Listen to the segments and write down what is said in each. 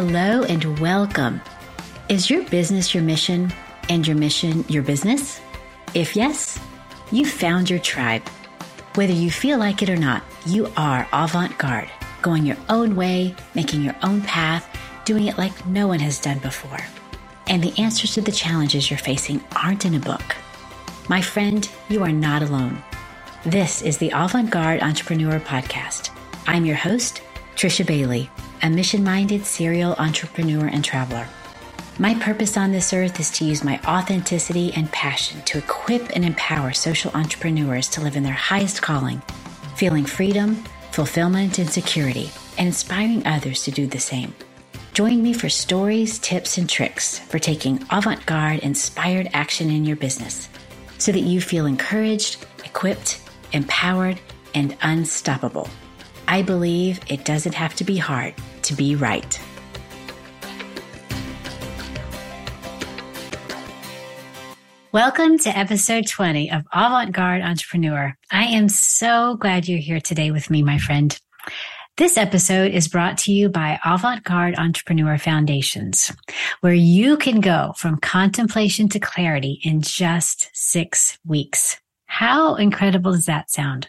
Hello and welcome. Is your business your mission and your mission your business? If yes, you found your tribe. Whether you feel like it or not, you are avant garde, going your own way, making your own path, doing it like no one has done before. And the answers to the challenges you're facing aren't in a book. My friend, you are not alone. This is the Avant Garde Entrepreneur Podcast. I'm your host, Trisha Bailey a mission minded serial entrepreneur and traveler. My purpose on this earth is to use my authenticity and passion to equip and empower social entrepreneurs to live in their highest calling, feeling freedom, fulfillment, and security, and inspiring others to do the same. Join me for stories, tips, and tricks for taking avant garde inspired action in your business so that you feel encouraged, equipped, empowered, and unstoppable. I believe it doesn't have to be hard to be right. Welcome to episode 20 of Avant Garde Entrepreneur. I am so glad you're here today with me, my friend. This episode is brought to you by Avant Garde Entrepreneur Foundations, where you can go from contemplation to clarity in just six weeks. How incredible does that sound?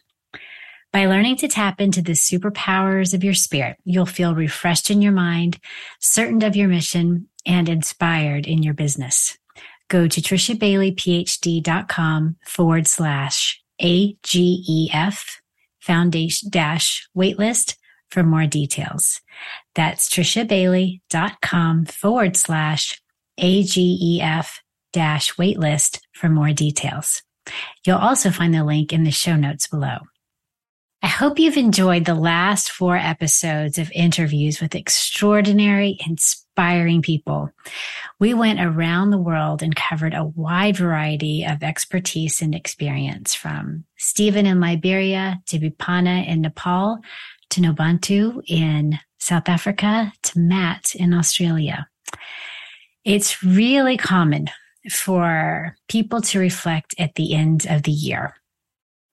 By learning to tap into the superpowers of your spirit, you'll feel refreshed in your mind, certain of your mission, and inspired in your business. Go to trishabaileyphd.com forward slash AGEF foundation dash waitlist for more details. That's trishabailey.com forward slash AGEF dash waitlist for more details. You'll also find the link in the show notes below. I hope you've enjoyed the last four episodes of interviews with extraordinary, inspiring people. We went around the world and covered a wide variety of expertise and experience from Stephen in Liberia to Bipana in Nepal to Nobantu in South Africa to Matt in Australia. It's really common for people to reflect at the end of the year,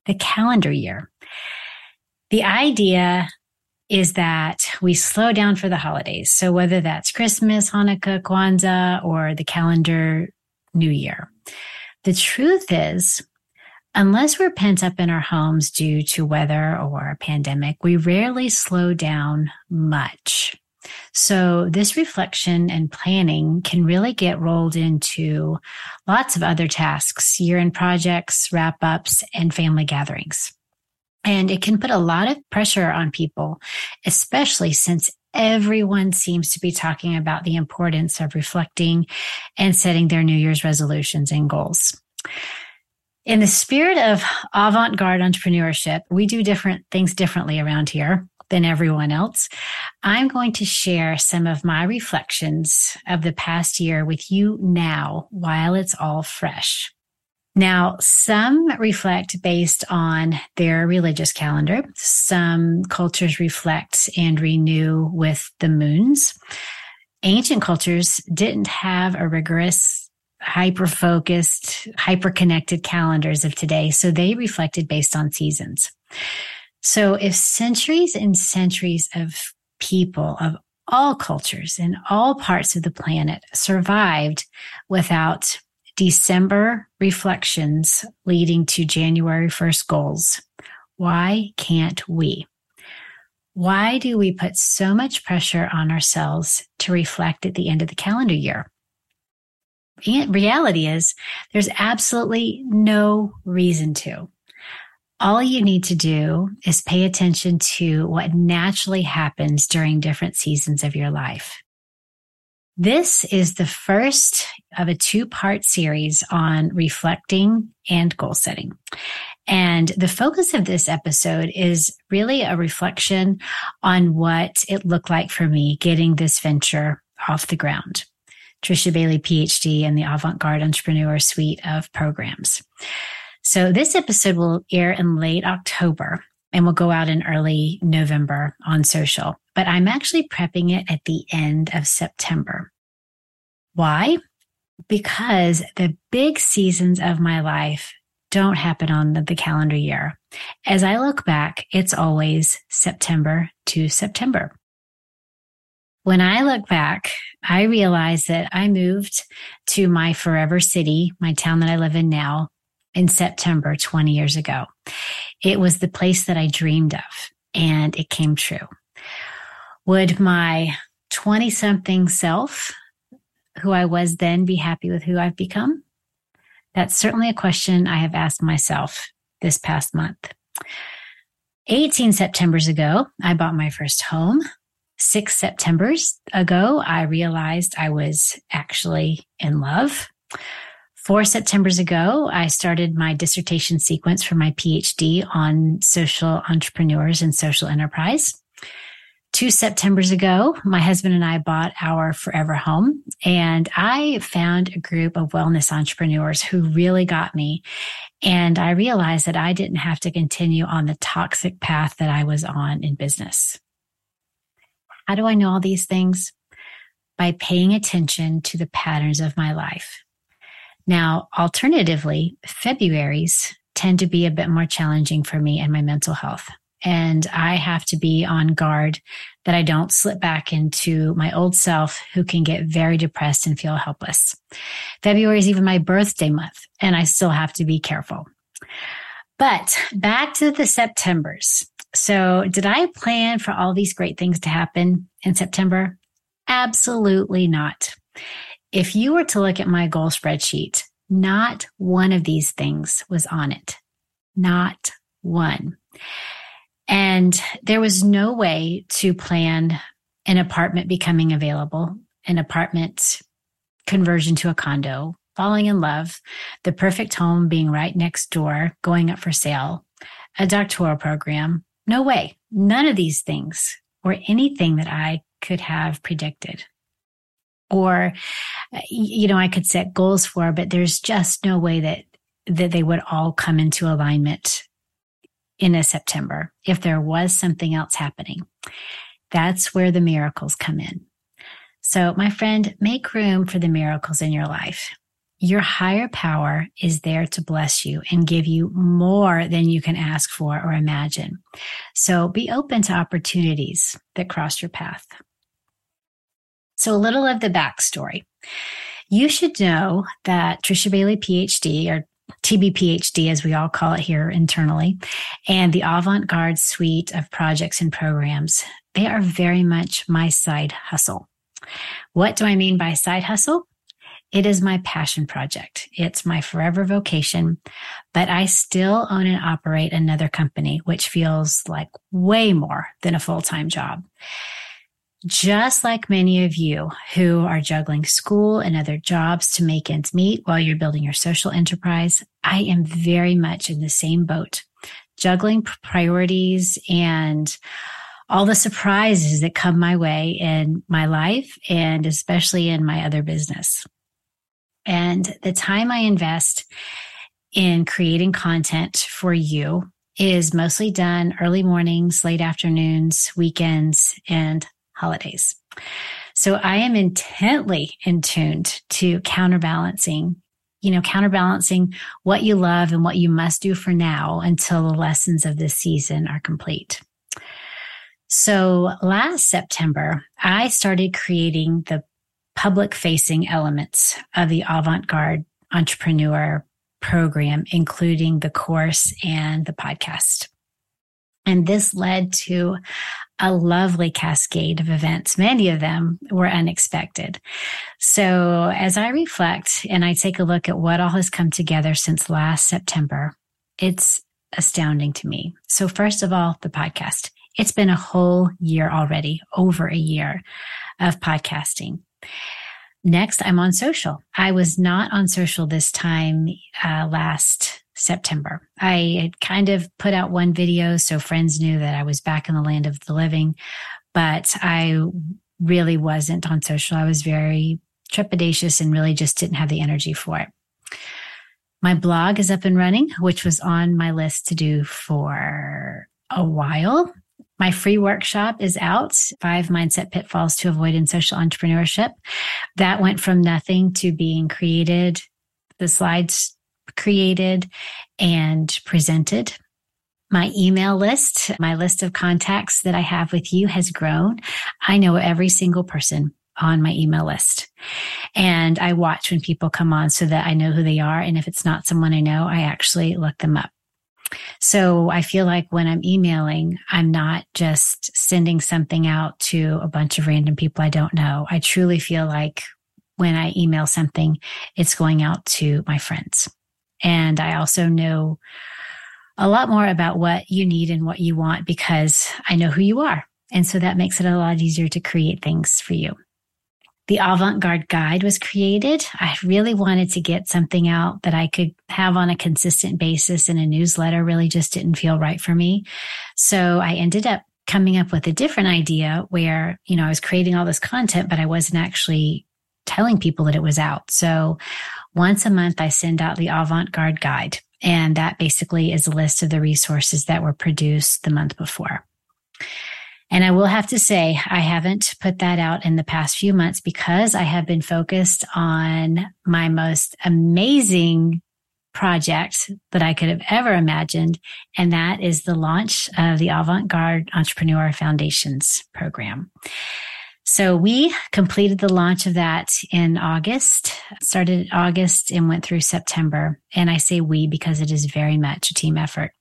the calendar year. The idea is that we slow down for the holidays. So whether that's Christmas, Hanukkah, Kwanzaa, or the calendar New Year. The truth is, unless we're pent up in our homes due to weather or a pandemic, we rarely slow down much. So this reflection and planning can really get rolled into lots of other tasks, year end projects, wrap ups, and family gatherings. And it can put a lot of pressure on people, especially since everyone seems to be talking about the importance of reflecting and setting their New Year's resolutions and goals. In the spirit of avant garde entrepreneurship, we do different things differently around here than everyone else. I'm going to share some of my reflections of the past year with you now while it's all fresh. Now, some reflect based on their religious calendar. Some cultures reflect and renew with the moons. Ancient cultures didn't have a rigorous, hyper focused, hyper connected calendars of today. So they reflected based on seasons. So if centuries and centuries of people of all cultures in all parts of the planet survived without December reflections leading to January 1st goals. Why can't we? Why do we put so much pressure on ourselves to reflect at the end of the calendar year? And reality is there's absolutely no reason to. All you need to do is pay attention to what naturally happens during different seasons of your life. This is the first of a two part series on reflecting and goal setting. And the focus of this episode is really a reflection on what it looked like for me getting this venture off the ground. Trisha Bailey, PhD, and the Avant Garde Entrepreneur Suite of programs. So this episode will air in late October and will go out in early November on social but I'm actually prepping it at the end of September. Why? Because the big seasons of my life don't happen on the, the, calendar year. As I look back, it's always September to September. When I look back, I realize that I moved to my forever city, my town that I live in now, in September 20 years ago. It was the place that I dreamed of, and it came true. Would my 20 something self, who I was then, be happy with who I've become? That's certainly a question I have asked myself this past month. 18 Septembers ago, I bought my first home six Septembers ago, I realized I was actually in love. Four Septembers ago, I started my dissertation sequence for my PhD on social entrepreneurs and social enterprise. Two Septembers ago, my husband and I bought our forever home and I found a group of wellness entrepreneurs who really got me. And I realized that I didn't have to continue on the toxic path that I was on in business. How do I know all these things? By paying attention to the patterns of my life. Now, alternatively, February's tend to be a bit more challenging for me and my mental health. And I have to be on guard that I don't slip back into my old self who can get very depressed and feel helpless. February is even my birthday month, and I still have to be careful. But back to the Septembers. So, did I plan for all these great things to happen in September? Absolutely not. If you were to look at my goal spreadsheet, not one of these things was on it. Not one. And there was no way to plan an apartment becoming available, an apartment conversion to a condo, falling in love, the perfect home being right next door, going up for sale, a doctoral program, no way. None of these things or anything that I could have predicted. Or, uh, you know, I could set goals for, but there's just no way that, that they would all come into alignment in a September if there was something else happening. That's where the miracles come in. So, my friend, make room for the miracles in your life. Your higher power is there to bless you and give you more than you can ask for or imagine. So be open to opportunities that cross your path. So a little of the backstory. You should know that Trisha Bailey PhD or TBPhD, as we all call it here internally, and the Avant Garde suite of projects and programs, they are very much my side hustle. What do I mean by side hustle? It is my passion project. It's my forever vocation, but I still own and operate another company, which feels like way more than a full time job. Just like many of you who are juggling school and other jobs to make ends meet while you're building your social enterprise, I am very much in the same boat, juggling priorities and all the surprises that come my way in my life and especially in my other business. And the time I invest in creating content for you is mostly done early mornings, late afternoons, weekends, and holidays. So I am intently in tuned to counterbalancing, you know, counterbalancing what you love and what you must do for now until the lessons of this season are complete. So last September, I started creating the public facing elements of the avant garde entrepreneur program, including the course and the podcast. And this led to a lovely cascade of events. Many of them were unexpected. So as I reflect and I take a look at what all has come together since last September, it's astounding to me. So first of all, the podcast. It's been a whole year already, over a year of podcasting. Next, I'm on social. I was not on social this time uh, last September. I had kind of put out one video so friends knew that I was back in the land of the living, but I really wasn't on social. I was very trepidatious and really just didn't have the energy for it. My blog is up and running, which was on my list to do for a while. My free workshop is out, five mindset pitfalls to avoid in social entrepreneurship. That went from nothing to being created, the slides created and presented. My email list, my list of contacts that I have with you has grown. I know every single person on my email list. And I watch when people come on so that I know who they are. And if it's not someone I know, I actually look them up. So I feel like when I'm emailing, I'm not just sending something out to a bunch of random people I don't know. I truly feel like when I email something, it's going out to my friends. And I also know a lot more about what you need and what you want because I know who you are. And so that makes it a lot easier to create things for you. The avant garde guide was created. I really wanted to get something out that I could have on a consistent basis and a newsletter really just didn't feel right for me. So I ended up coming up with a different idea where, you know, I was creating all this content, but I wasn't actually telling people that it was out. So once a month, I send out the avant garde guide. And that basically is a list of the resources that were produced the month before. And I will have to say, I haven't put that out in the past few months because I have been focused on my most amazing project that I could have ever imagined. And that is the launch of the Avant Garde Entrepreneur Foundations program. So we completed the launch of that in August, started August and went through September. And I say we because it is very much a team effort.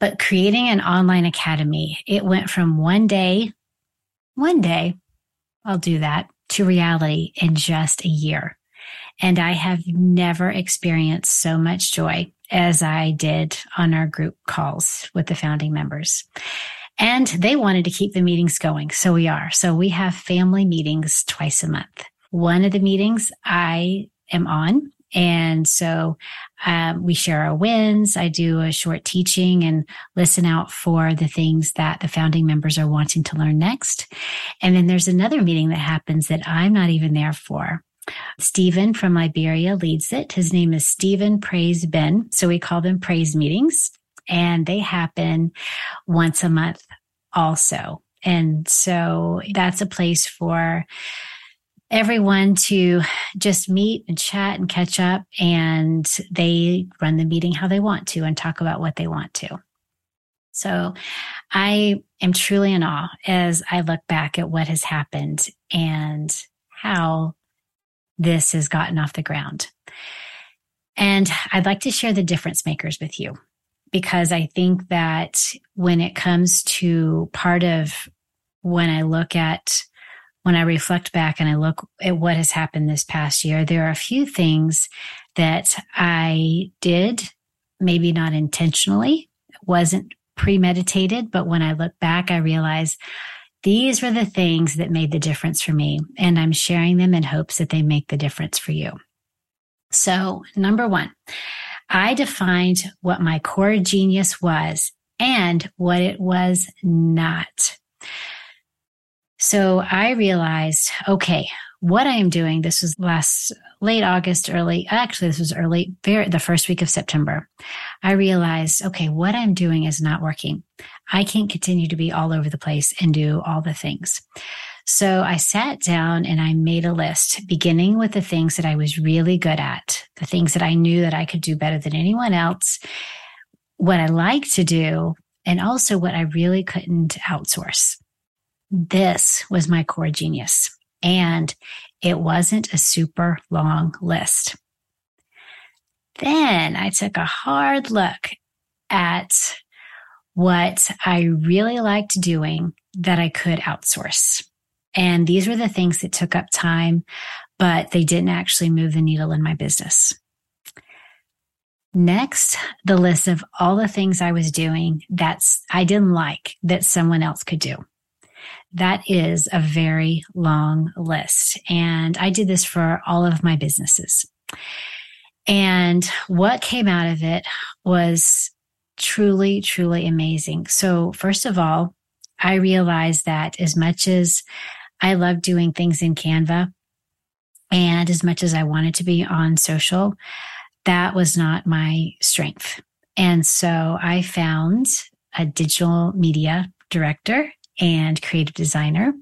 But creating an online academy, it went from one day, one day, I'll do that to reality in just a year. And I have never experienced so much joy as I did on our group calls with the founding members. And they wanted to keep the meetings going. So we are. So we have family meetings twice a month. One of the meetings I am on and so um, we share our wins. I do a short teaching and listen out for the things that the founding members are wanting to learn next. And then there's another meeting that happens that I'm not even there for. Stephen from Liberia leads it. His name is Stephen Praise Ben. So we call them praise meetings and they happen once a month also. And so that's a place for everyone to just meet and chat and catch up and they run the meeting how they want to and talk about what they want to. So I am truly in awe as I look back at what has happened and how this has gotten off the ground. And I'd like to share the difference makers with you because I think that when it comes to part of when I look at when I reflect back and I look at what has happened this past year, there are a few things that I did, maybe not intentionally, wasn't premeditated, but when I look back, I realize these were the things that made the difference for me. And I'm sharing them in hopes that they make the difference for you. So, number one, I defined what my core genius was and what it was not. So I realized, okay, what I am doing, this was last late August, early, actually, this was early, very, the first week of September. I realized, okay, what I'm doing is not working. I can't continue to be all over the place and do all the things. So I sat down and I made a list, beginning with the things that I was really good at, the things that I knew that I could do better than anyone else, what I like to do, and also what I really couldn't outsource. This was my core genius. And it wasn't a super long list. Then I took a hard look at what I really liked doing that I could outsource. And these were the things that took up time, but they didn't actually move the needle in my business. Next, the list of all the things I was doing that's I didn't like that someone else could do. That is a very long list. And I did this for all of my businesses. And what came out of it was truly, truly amazing. So, first of all, I realized that as much as I love doing things in Canva and as much as I wanted to be on social, that was not my strength. And so I found a digital media director and creative designer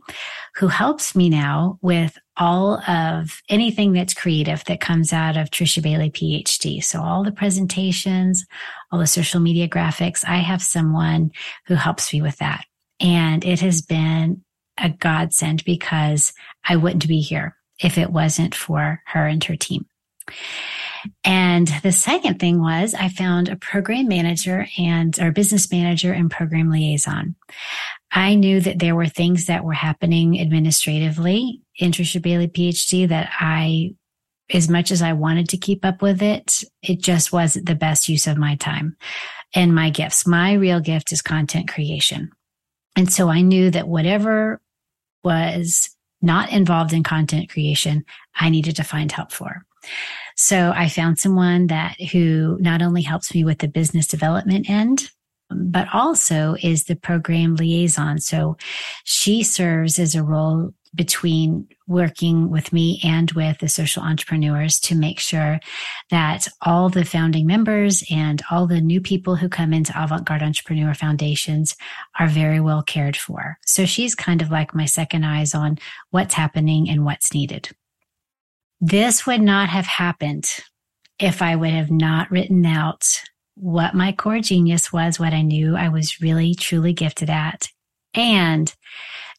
who helps me now with all of anything that's creative that comes out of Trisha Bailey PhD. So all the presentations, all the social media graphics, I have someone who helps me with that. And it has been a godsend because I wouldn't be here if it wasn't for her and her team. And the second thing was I found a program manager and or business manager and program liaison. I knew that there were things that were happening administratively in Trisha Bailey PhD that I, as much as I wanted to keep up with it, it just wasn't the best use of my time and my gifts. My real gift is content creation. And so I knew that whatever was not involved in content creation, I needed to find help for. So I found someone that who not only helps me with the business development end, but also is the program liaison. So she serves as a role between working with me and with the social entrepreneurs to make sure that all the founding members and all the new people who come into Avant Garde Entrepreneur Foundations are very well cared for. So she's kind of like my second eyes on what's happening and what's needed. This would not have happened if I would have not written out what my core genius was, what I knew I was really truly gifted at, and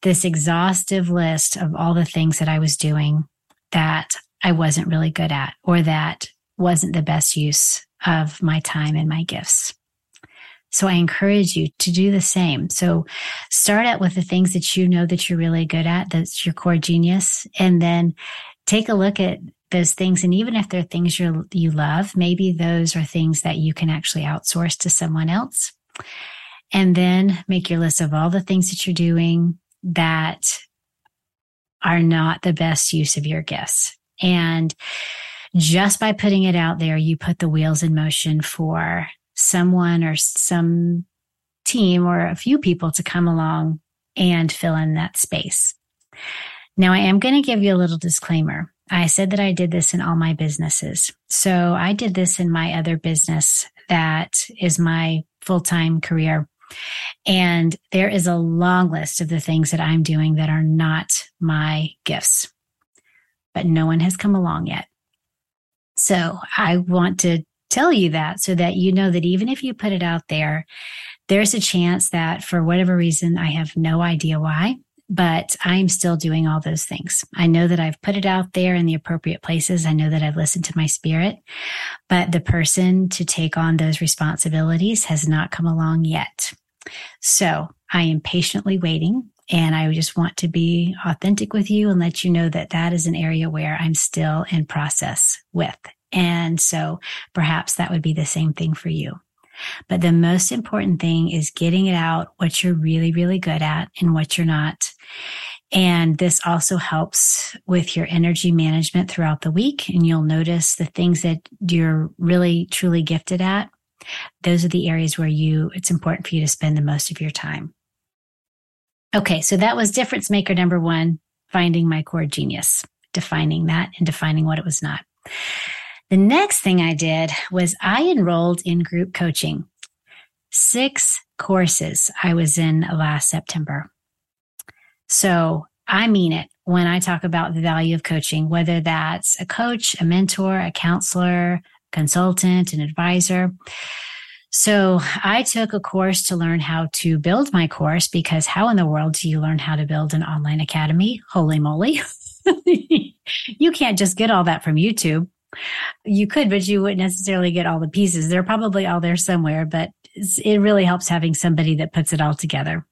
this exhaustive list of all the things that I was doing that I wasn't really good at or that wasn't the best use of my time and my gifts. So I encourage you to do the same. So start out with the things that you know that you're really good at. That's your core genius. And then take a look at those things. And even if they're things you you love, maybe those are things that you can actually outsource to someone else. And then make your list of all the things that you're doing that are not the best use of your gifts. And just by putting it out there, you put the wheels in motion for someone or some team or a few people to come along and fill in that space. Now, I am going to give you a little disclaimer. I said that I did this in all my businesses. So I did this in my other business that is my full time career. And there is a long list of the things that I'm doing that are not my gifts, but no one has come along yet. So I want to tell you that so that you know that even if you put it out there, there's a chance that for whatever reason, I have no idea why, but I'm still doing all those things. I know that I've put it out there in the appropriate places. I know that I've listened to my spirit, but the person to take on those responsibilities has not come along yet. So I am patiently waiting and I just want to be authentic with you and let you know that that is an area where I'm still in process with. And so perhaps that would be the same thing for you. But the most important thing is getting it out what you're really, really good at and what you're not. And this also helps with your energy management throughout the week. And you'll notice the things that you're really, truly gifted at. Those are the areas where you, it's important for you to spend the most of your time. Okay. So that was difference maker number one, finding my core genius, defining that and defining what it was not. The next thing I did was I enrolled in group coaching. Six courses I was in last September. So I mean it when I talk about the value of coaching, whether that's a coach, a mentor, a counselor, consultant, an advisor. So I took a course to learn how to build my course because how in the world do you learn how to build an online academy? Holy moly. you can't just get all that from YouTube. You could, but you wouldn't necessarily get all the pieces. They're probably all there somewhere, but it really helps having somebody that puts it all together.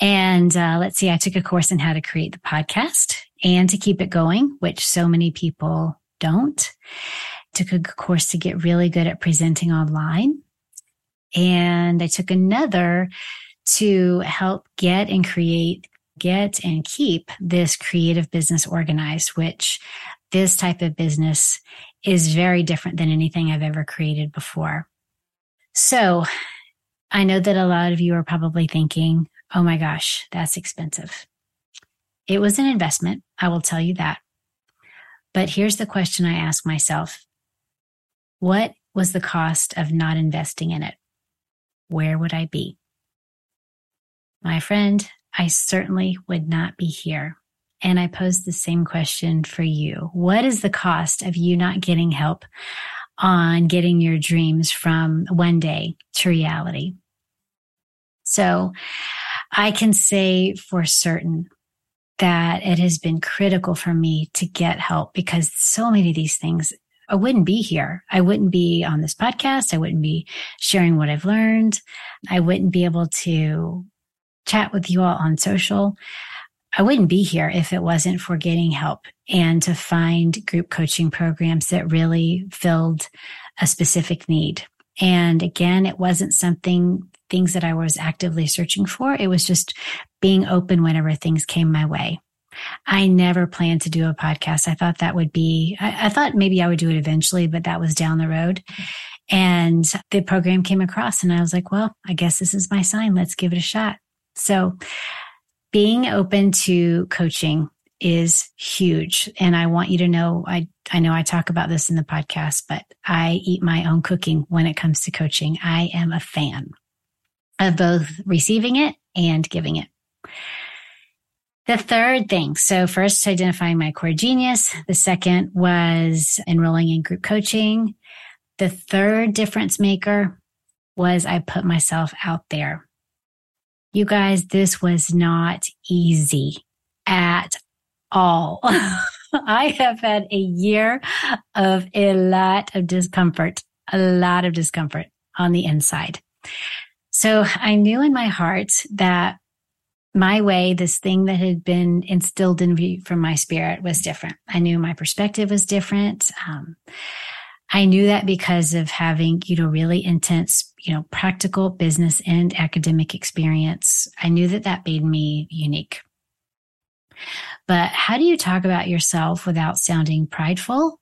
And uh, let's see, I took a course in how to create the podcast and to keep it going, which so many people don't. Took a course to get really good at presenting online. And I took another to help get and create, get and keep this creative business organized, which this type of business is very different than anything I've ever created before. So I know that a lot of you are probably thinking, oh my gosh, that's expensive. It was an investment. I will tell you that. But here's the question I ask myself. What was the cost of not investing in it? Where would I be? my friend, I certainly would not be here. And I pose the same question for you. What is the cost of you not getting help on getting your dreams from one day to reality? So I can say for certain that it has been critical for me to get help because so many of these things I wouldn't be here. I wouldn't be on this podcast. I wouldn't be sharing what I've learned. I wouldn't be able to chat with you all on social. I wouldn't be here if it wasn't for getting help and to find group coaching programs that really filled a specific need. And again, it wasn't something, things that I was actively searching for. It was just being open whenever things came my way. I never planned to do a podcast. I thought that would be, I, I, thought maybe I would do it eventually, but that was down the road. And the program came across and I was like, well, I guess this is my sign. Let's give it a shot. So being open to coaching is huge. And I want you to know, I, I know I talk about this in the podcast, but I eat my own cooking when it comes to coaching. I am a fan of both receiving it and giving it. The third thing. So first identifying my core genius. The second was enrolling in group coaching. The third difference maker was I put myself out there. You guys, this was not easy at all. I have had a year of a lot of discomfort, a lot of discomfort on the inside. So I knew in my heart that my way, this thing that had been instilled in me from my spirit was different. I knew my perspective was different. Um, I knew that because of having, you know, really intense, you know, practical business and academic experience. I knew that that made me unique. But how do you talk about yourself without sounding prideful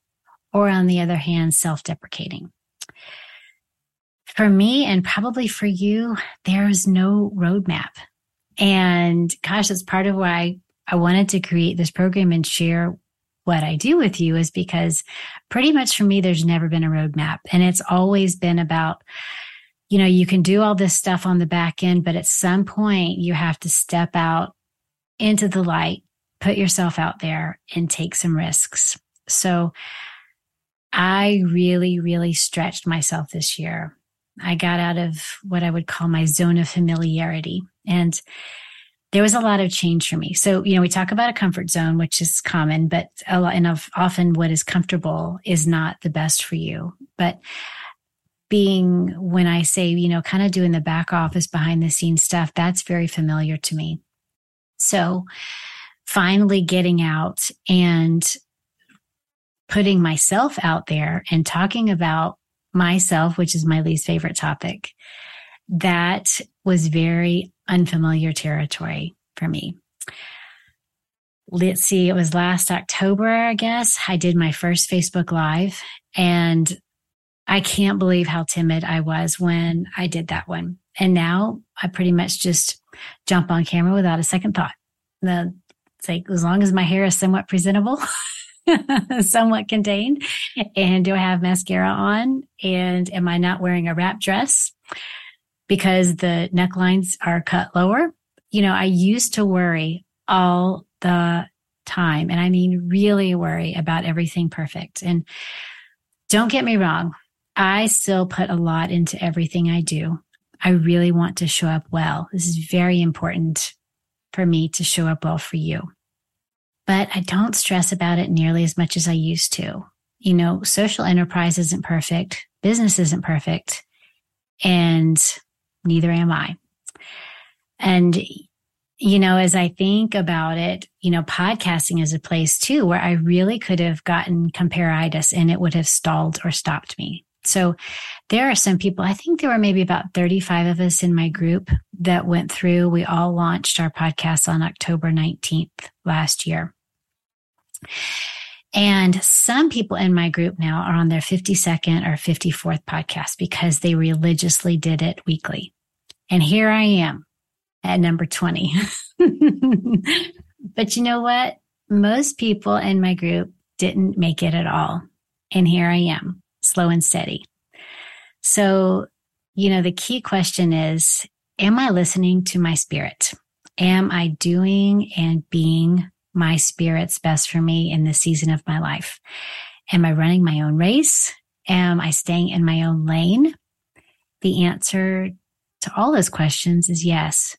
or, on the other hand, self deprecating? For me, and probably for you, there's no roadmap. And gosh, that's part of why I wanted to create this program and share what I do with you is because pretty much for me, there's never been a roadmap. And it's always been about, you know, you can do all this stuff on the back end, but at some point you have to step out into the light, put yourself out there and take some risks. So I really, really stretched myself this year. I got out of what I would call my zone of familiarity. And there was a lot of change for me. So, you know, we talk about a comfort zone, which is common, but a lot, and of often what is comfortable is not the best for you. But being, when I say, you know, kind of doing the back office behind the scenes stuff, that's very familiar to me. So finally getting out and putting myself out there and talking about myself, which is my least favorite topic, that was very unfamiliar territory for me. Let's see, it was last October, I guess. I did my first Facebook Live and I can't believe how timid I was when I did that one. And now I pretty much just jump on camera without a second thought. The, like as long as my hair is somewhat presentable, somewhat contained, and do I have mascara on? And am I not wearing a wrap dress? Because the necklines are cut lower. You know, I used to worry all the time. And I mean, really worry about everything perfect. And don't get me wrong. I still put a lot into everything I do. I really want to show up well. This is very important for me to show up well for you. But I don't stress about it nearly as much as I used to. You know, social enterprise isn't perfect. Business isn't perfect. And neither am I. And, you know, as I think about it, you know, podcasting is a place too where I really could have gotten compareitis and it would have stalled or stopped me. So there are some people, I think there were maybe about 35 of us in my group that went through. We all launched our podcast on October 19th last year. And some people in my group now are on their 52nd or 54th podcast because they religiously did it weekly. And here I am at number 20. but you know what? Most people in my group didn't make it at all. And here I am, slow and steady. So, you know, the key question is, am I listening to my spirit? Am I doing and being my spirit's best for me in this season of my life? Am I running my own race? Am I staying in my own lane? The answer to all those questions is yes.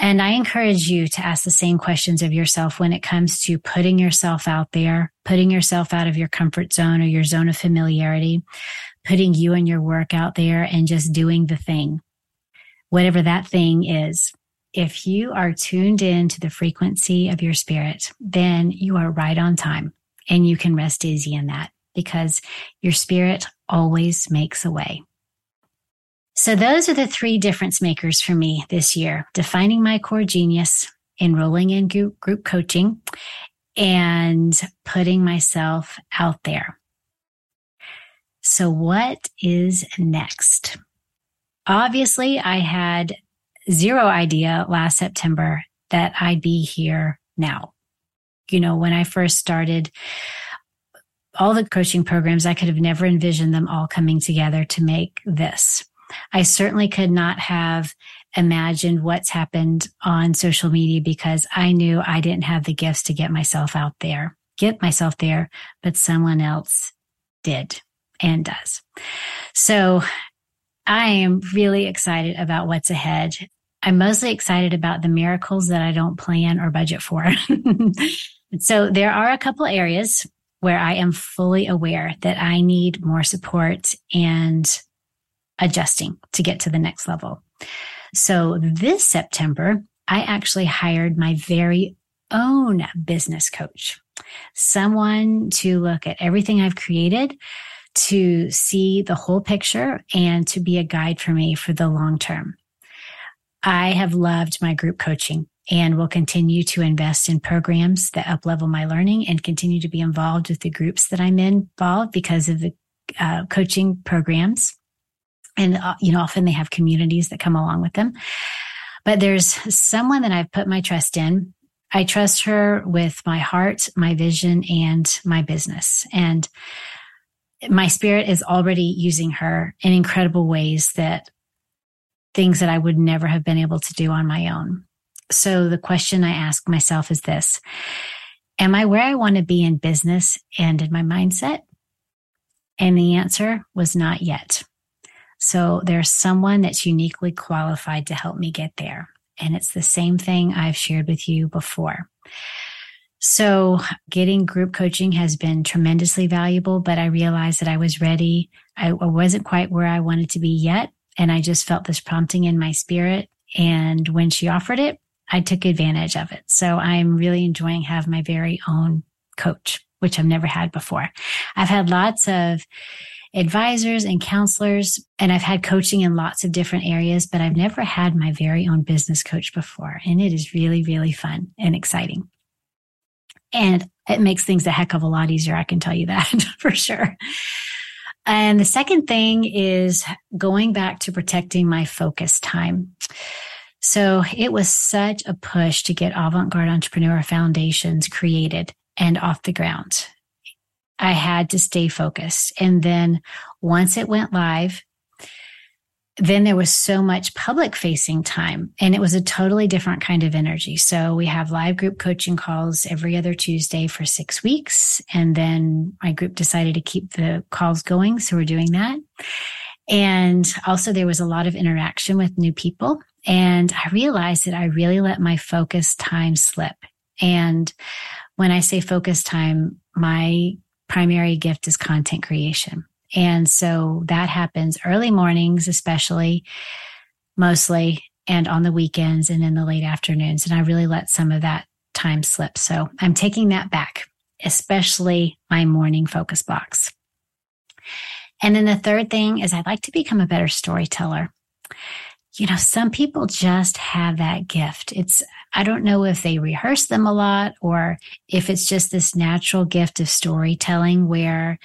And I encourage you to ask the same questions of yourself when it comes to putting yourself out there, putting yourself out of your comfort zone or your zone of familiarity, putting you and your work out there and just doing the thing, whatever that thing is. If you are tuned in to the frequency of your spirit, then you are right on time and you can rest easy in that because your spirit always makes a way. So those are the three difference makers for me this year, defining my core genius, enrolling in group, coaching and putting myself out there. So what is next? Obviously, I had zero idea last September that I'd be here now. You know, when I first started all the coaching programs, I could have never envisioned them all coming together to make this. I certainly could not have imagined what's happened on social media because I knew I didn't have the gifts to get myself out there, get myself there, but someone else did and does. So I am really excited about what's ahead. I'm mostly excited about the miracles that I don't plan or budget for. so there are a couple areas where I am fully aware that I need more support and adjusting to get to the next level. So this September, I actually hired my very own business coach, someone to look at everything I've created, to see the whole picture and to be a guide for me for the long term. I have loved my group coaching and will continue to invest in programs that uplevel my learning and continue to be involved with the groups that I'm involved because of the uh, coaching programs. And uh, you know often they have communities that come along with them. But there's someone that i've put my trust in. I trust her with my heart my vision and my business. And my spirit is already using her in incredible ways that things that i would never have been able to do on my own so the question i ask myself is this am i where i want to be in business and in my mindset and the answer was not yet so there's someone that's uniquely qualified to help me get there. And it's the same thing I've shared with you before. So getting group coaching has been tremendously valuable, but I realized that I was ready. I wasn't quite where I wanted to be yet. And I just felt this prompting in my spirit. And when she offered it, I took advantage of it. So I'm really enjoying having my very own coach, which I've never had before. I've had lots of advisors and counselors, and I've had coaching in lots of different areas, but I've never had my very own business coach before. And it is really, really fun and exciting. And it makes things a heck of a lot easier. I can tell you that for sure. And the second thing is going back to protecting my focus time. So it was such a push to get Avant Garde Entrepreneur Foundations created and off the ground. I had to stay focused. And then once it went live, then there was so much public facing time and it was a totally different kind of energy. So we have live group coaching calls every other Tuesday for six weeks. And then my group decided to keep the calls going. So we're doing that. And also there was a lot of interaction with new people. And I realized that I really let my focus time slip. And when I say focus time, my primary gift is content creation. And so that happens early mornings, especially mostly, and on the weekends and in the late afternoons. And I really let some of that time slip. So I'm taking that back, especially my morning focus blocks. And then the third thing is I'd like to become a better storyteller. You know, some people just have that gift. It's I don't know if they rehearse them a lot or if it's just this natural gift of storytelling where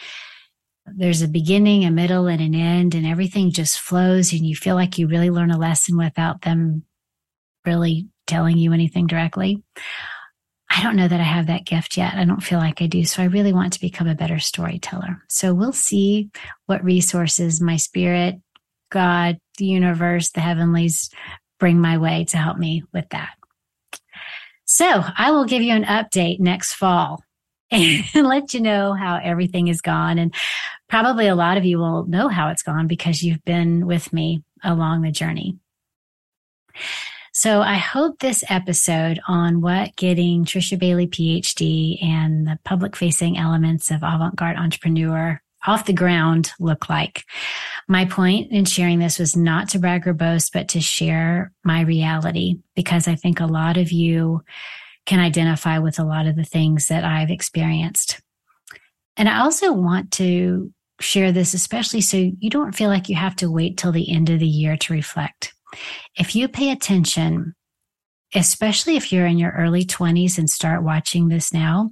there's a beginning, a middle, and an end, and everything just flows, and you feel like you really learn a lesson without them really telling you anything directly. I don't know that I have that gift yet. I don't feel like I do. So I really want to become a better storyteller. So we'll see what resources my spirit, God, the universe, the heavenlies bring my way to help me with that. So I will give you an update next fall and let you know how everything is gone. And probably a lot of you will know how it's gone because you've been with me along the journey. So I hope this episode on what getting Trisha Bailey PhD and the public facing elements of avant-garde entrepreneur off the ground look like. My point in sharing this was not to brag or boast, but to share my reality because I think a lot of you can identify with a lot of the things that I've experienced. And I also want to share this, especially so you don't feel like you have to wait till the end of the year to reflect. If you pay attention, especially if you're in your early 20s and start watching this now,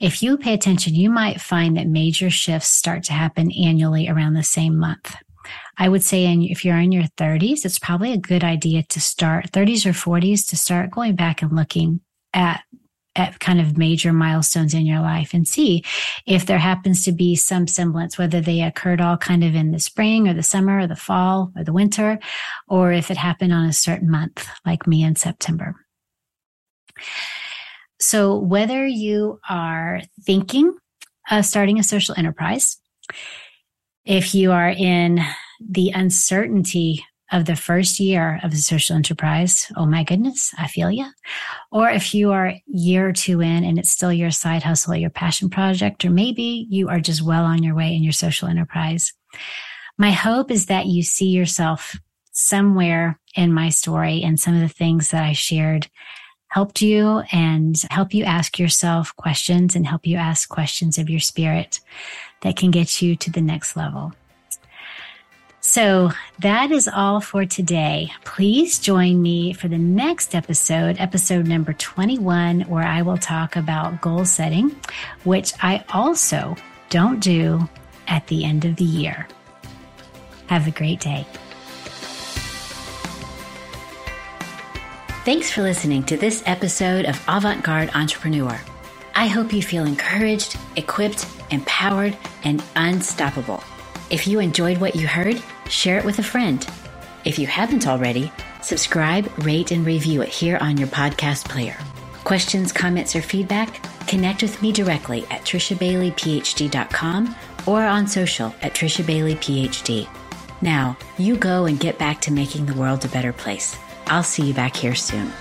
if you pay attention, you might find that major shifts start to happen annually around the same month. I would say if you're in your 30s, it's probably a good idea to start 30s or 40s to start going back and looking at at kind of major milestones in your life and see if there happens to be some semblance, whether they occurred all kind of in the spring or the summer or the fall or the winter, or if it happened on a certain month, like me in September. So whether you are thinking of starting a social enterprise, if you are in the uncertainty of the first year of the social enterprise, oh my goodness, I feel you. Or if you are year or two in and it's still your side hustle, your passion project, or maybe you are just well on your way in your social enterprise. My hope is that you see yourself somewhere in my story and some of the things that I shared helped you and help you ask yourself questions and help you ask questions of your spirit that can get you to the next level. So that is all for today. Please join me for the next episode, episode number 21, where I will talk about goal setting, which I also don't do at the end of the year. Have a great day. Thanks for listening to this episode of Avant Garde Entrepreneur. I hope you feel encouraged, equipped, empowered, and unstoppable. If you enjoyed what you heard, share it with a friend. If you haven't already, subscribe, rate, and review it here on your podcast player. Questions, comments, or feedback? Connect with me directly at trishabaileyphd.com or on social at trishabaileyphd. Now, you go and get back to making the world a better place. I'll see you back here soon.